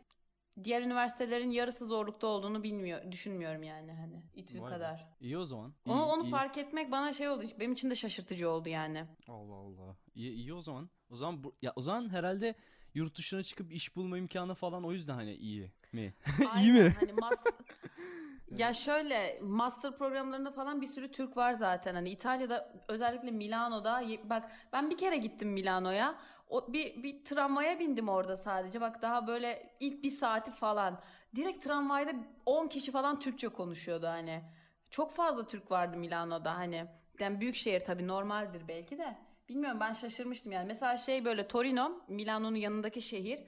diğer üniversitelerin yarısı zorlukta olduğunu bilmiyor, düşünmüyorum yani hani İTÜ Vay be. kadar. İyi o zaman. İyi, Onu, onu iyi. fark etmek bana şey oldu. Benim için de şaşırtıcı oldu yani. Allah Allah. İyi, iyi o zaman. O zaman bu, ya o zaman herhalde yurt dışına çıkıp iş bulma imkanı falan o yüzden hani iyi mi? İyi mi? Aynen, Hani mas- ya şöyle master programlarında falan bir sürü Türk var zaten. Hani İtalya'da özellikle Milano'da bak ben bir kere gittim Milano'ya. O bir bir tramvaya bindim orada sadece. Bak daha böyle ilk bir saati falan. Direkt tramvayda 10 kişi falan Türkçe konuşuyordu hani. Çok fazla Türk vardı Milano'da hani. Yani büyük şehir tabii normaldir belki de. Bilmiyorum ben şaşırmıştım yani. Mesela şey böyle Torino, Milano'nun yanındaki şehir.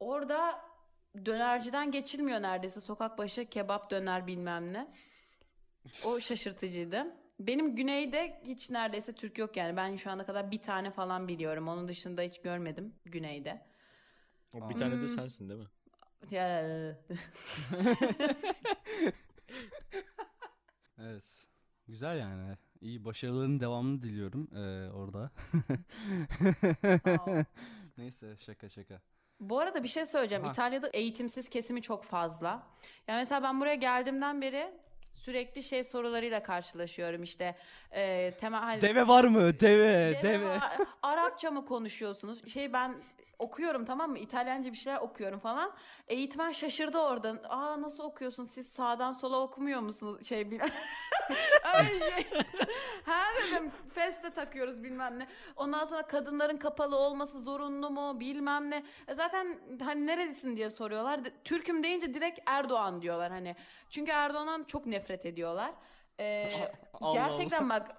Orada dönerciden geçilmiyor neredeyse. Sokak başı kebap döner bilmem ne. O şaşırtıcıydı. Benim güneyde hiç neredeyse Türk yok yani. Ben şu ana kadar bir tane falan biliyorum. Onun dışında hiç görmedim güneyde. O bir tane Hmm. de sensin değil mi? Ya, Evet. Güzel yani. İyi başarıların devamını diliyorum eee, orada. Neyse şaka şaka. Bu arada bir şey söyleyeceğim. Ha. İtalya'da eğitimsiz kesimi çok fazla. Yani mesela ben buraya geldiğimden beri sürekli şey sorularıyla karşılaşıyorum. İşte e, temel hani- Deve var mı? Deve, Deve deve. var. Arapça mı konuşuyorsunuz? Şey ben okuyorum tamam mı? İtalyanca bir şeyler okuyorum falan. Eğitmen şaşırdı oradan. Aa nasıl okuyorsun? Siz sağdan sola okumuyor musunuz? Şey bil Öyle şey. ha dedim feste takıyoruz bilmem ne. Ondan sonra kadınların kapalı olması zorunlu mu bilmem ne. E zaten hani nerelisin diye soruyorlar. Türk'üm deyince direkt Erdoğan diyorlar hani. Çünkü Erdoğan'dan çok nefret ediyorlar. Ee, gerçekten bak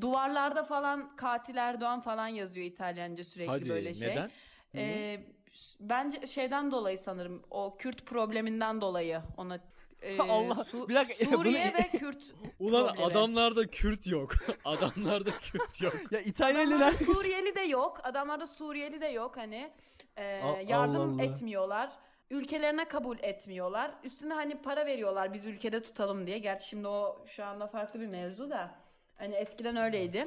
duvarlarda falan katil Erdoğan falan yazıyor İtalyanca sürekli Hadi böyle şey. neden? Ee, s- bence şeyden dolayı sanırım o Kürt probleminden dolayı ona e, Allah, Su- bir dakika, bunu- Suriye ve Kürt Ulan problemi. adamlarda Kürt yok. adamlarda Kürt yok. Ya İtalyalılar Adamlarda Suriyeli de yok. Adamlarda Suriyeli de yok hani. Ee, A- yardım Allah Allah. etmiyorlar. Ülkelerine kabul etmiyorlar. Üstüne hani para veriyorlar biz ülkede tutalım diye. Gerçi şimdi o şu anda farklı bir mevzu da. Hani eskiden öyleydi.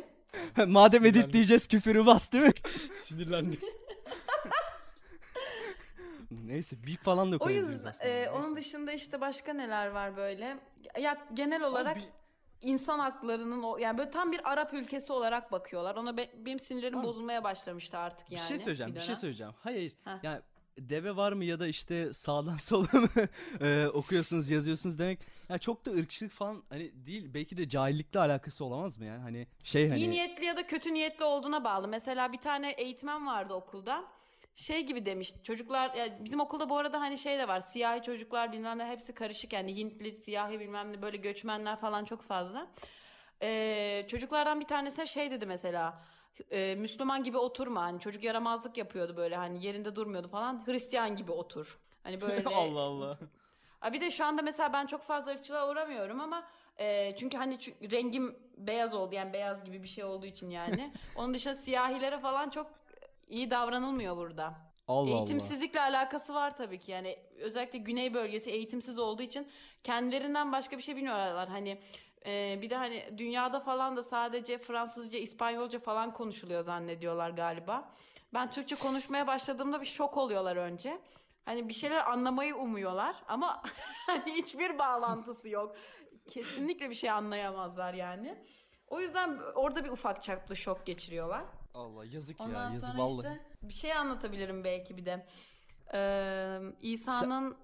Madem editleyeceğiz küfürü bas değil mi? Sinirlendim. Neyse bip falan da O koyabiliriz yüzden aslında. e, onun Neyse. dışında işte başka neler var böyle? Ya genel olarak bir- insan haklarının o yani böyle tam bir Arap ülkesi olarak bakıyorlar. Ona be- benim sinirlerim Abi, bozulmaya başlamıştı artık yani. bir şey söyleyeceğim, bir, şey dönem. söyleyeceğim. Hayır, Heh. yani deve var mı ya da işte sağdan sola mı e, okuyorsunuz, yazıyorsunuz demek. Yani çok da ırkçılık falan hani değil. Belki de cahillikle alakası olamaz mı yani? Hani şey hani İyi niyetli ya da kötü niyetli olduğuna bağlı. Mesela bir tane eğitmen vardı okulda. Şey gibi demiş çocuklar ya bizim okulda bu arada hani şey de var siyahi çocuklar bilmem ne hepsi karışık yani Hintli siyahi bilmem ne böyle göçmenler falan çok fazla. Ee, çocuklardan bir tanesine şey dedi mesela e, Müslüman gibi oturma hani çocuk yaramazlık yapıyordu böyle hani yerinde durmuyordu falan Hristiyan gibi otur. Hani böyle Allah Allah. Ha bir de şu anda mesela ben çok fazla ırkçılığa uğramıyorum ama e, çünkü hani çü- rengim beyaz oldu yani beyaz gibi bir şey olduğu için yani. Onun dışında siyahilere falan çok iyi davranılmıyor burada. Allah. Eğitimsizlikle alakası var tabii ki yani özellikle güney bölgesi eğitimsiz olduğu için kendilerinden başka bir şey bilmiyorlar. Hani e, bir de hani dünyada falan da sadece Fransızca, İspanyolca falan konuşuluyor zannediyorlar galiba. Ben Türkçe konuşmaya başladığımda bir şok oluyorlar önce. Hani bir şeyler anlamayı umuyorlar ama hani hiçbir bağlantısı yok. Kesinlikle bir şey anlayamazlar yani. O yüzden orada bir ufak çaplı şok geçiriyorlar. Allah yazık ya, Ondan yazık sonra vallahi. işte bir şey anlatabilirim belki bir de. Ee, İsa'nın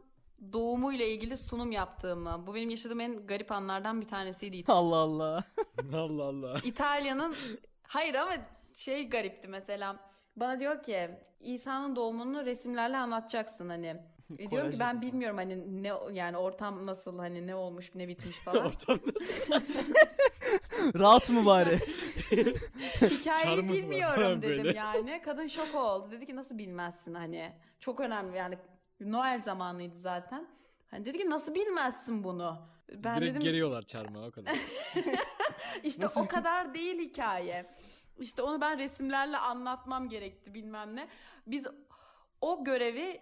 doğumuyla ilgili sunum yaptığımı. Bu benim yaşadığım en garip anlardan bir tanesiydi. Allah Allah. Allah Allah. İtalya'nın hayır ama şey garipti mesela. Bana diyor ki İsa'nın doğumunu resimlerle anlatacaksın hani. E diyorum ki ben bilmiyorum hani ne yani ortam nasıl hani ne olmuş ne bitmiş falan. Ortamda Rahat mı bari? Hikayeyi Çarmıh bilmiyorum dedim böyle. yani. Kadın şok oldu. Dedi ki nasıl bilmezsin hani. Çok önemli yani Noel zamanıydı zaten. Hani dedi ki nasıl bilmezsin bunu? Ben direkt dedim geriyorlar çarmıha o kadar. İşte o kadar değil hikaye. İşte onu ben resimlerle anlatmam gerekti bilmem ne. Biz o görevi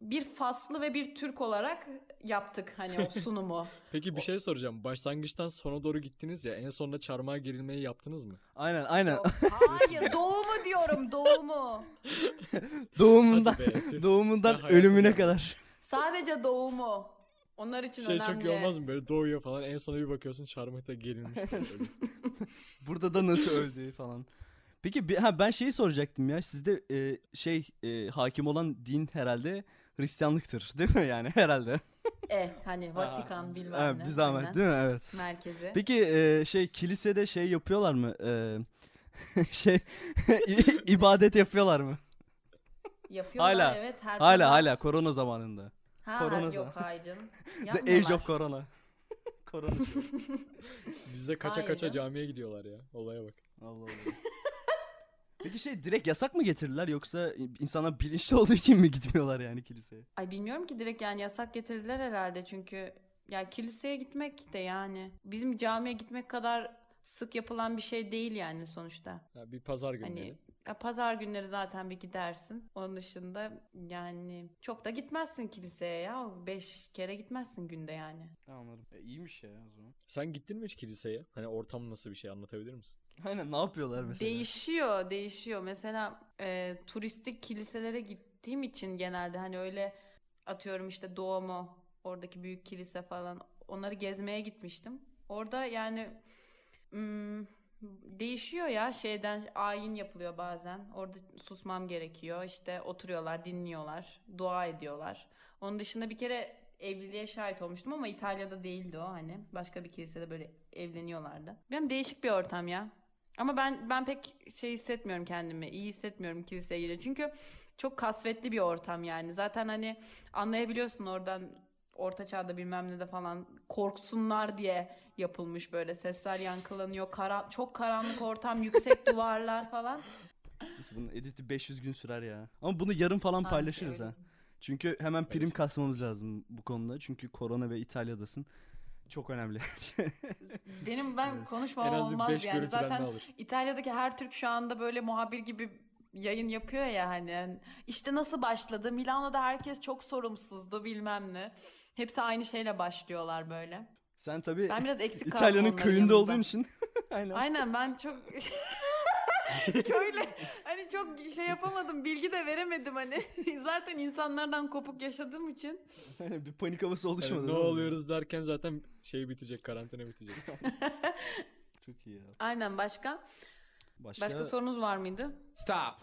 bir faslı ve bir Türk olarak yaptık hani o sunumu. Peki bir şey soracağım. Başlangıçtan sona doğru gittiniz ya. En sonunda çarmıha gerilmeyi yaptınız mı? Aynen aynen. Yok, Hayır doğumu diyorum doğumu. Doğumundan be, doğumundan ölümüne kadar. Sadece doğumu. Onlar için Şey önemli. çok iyi olmaz mı? Böyle doğuyor falan. En sona bir bakıyorsun çarmıhta gerilmiş. Böyle. Burada da nasıl öldüğü falan. Peki ha, ben şeyi soracaktım ya. Sizde e, şey e, hakim olan din herhalde Hristiyanlıktır değil mi yani herhalde? E hani Vatikan bilmem ne. bir zahmet aynen. değil mi? Evet. Merkezi. Peki e, şey kilisede şey yapıyorlar mı? E, şey ibadet yapıyorlar mı? Yapıyorlar hala, evet. Her Hala pazar- hala korona zamanında. Ha, korona yok zamanı. hayır canım. The Age of Corona. korona. Bizde kaça Hayır kaça camiye gidiyorlar ya. Olaya bak. Allah Allah. Peki şey direkt yasak mı getirdiler yoksa insanlar bilinçli olduğu için mi gitmiyorlar yani kiliseye? Ay bilmiyorum ki direkt yani yasak getirdiler herhalde çünkü ya kiliseye gitmek de yani bizim camiye gitmek kadar sık yapılan bir şey değil yani sonuçta. Ya bir pazar günü Hani diyelim. ya pazar günleri zaten bir gidersin. Onun dışında yani çok da gitmezsin kiliseye ya. Beş kere gitmezsin günde yani. Anladım. E, iyiymiş ya o zaman. Sen gittin mi hiç kiliseye? Hani ortam nasıl bir şey anlatabilir misin? Aynen ne yapıyorlar mesela? Değişiyor, değişiyor. Mesela e, turistik kiliselere gittiğim için genelde hani öyle atıyorum işte Doğumu, oradaki büyük kilise falan onları gezmeye gitmiştim. Orada yani hmm, değişiyor ya şeyden ayin yapılıyor bazen. Orada susmam gerekiyor. İşte oturuyorlar, dinliyorlar, dua ediyorlar. Onun dışında bir kere evliliğe şahit olmuştum ama İtalya'da değildi o hani. Başka bir kilisede böyle evleniyorlardı. Benim değişik bir ortam ya. Ama ben ben pek şey hissetmiyorum kendimi. iyi hissetmiyorum kiliseye girince. Çünkü çok kasvetli bir ortam yani. Zaten hani anlayabiliyorsun oradan orta çağda bilmem ne de falan korksunlar diye yapılmış böyle sesler yankılanıyor. Kara, çok karanlık ortam, yüksek duvarlar falan. Neyse bunun editi 500 gün sürer ya. Ama bunu yarın falan Sanki paylaşırız öyle. ha. Çünkü hemen prim kasmamız lazım bu konuda. Çünkü korona ve İtalya'dasın. Çok önemli. Benim ben Evet. konuşmam olmaz 5 yani. Zaten. İtalya'daki her Türk şu anda böyle muhabir gibi yayın yapıyor ya hani. İşte nasıl başladı? Milano'da herkes çok sorumsuzdu bilmem ne. Hepsi aynı şeyle başlıyorlar böyle. Sen tabii Ben biraz eksik kaldım İtalya'nın köyünde yanında. olduğun için. Aynen. Aynen ben çok köyle hani çok şey yapamadım bilgi de veremedim hani zaten insanlardan kopuk yaşadığım için bir panik havası Hani oluşmadı. ne değil mi? oluyoruz derken zaten şey bitecek, karantina bitecek. Çok iyi ya. aynen başka Başka, başka sorunuz var mıydı? Stop.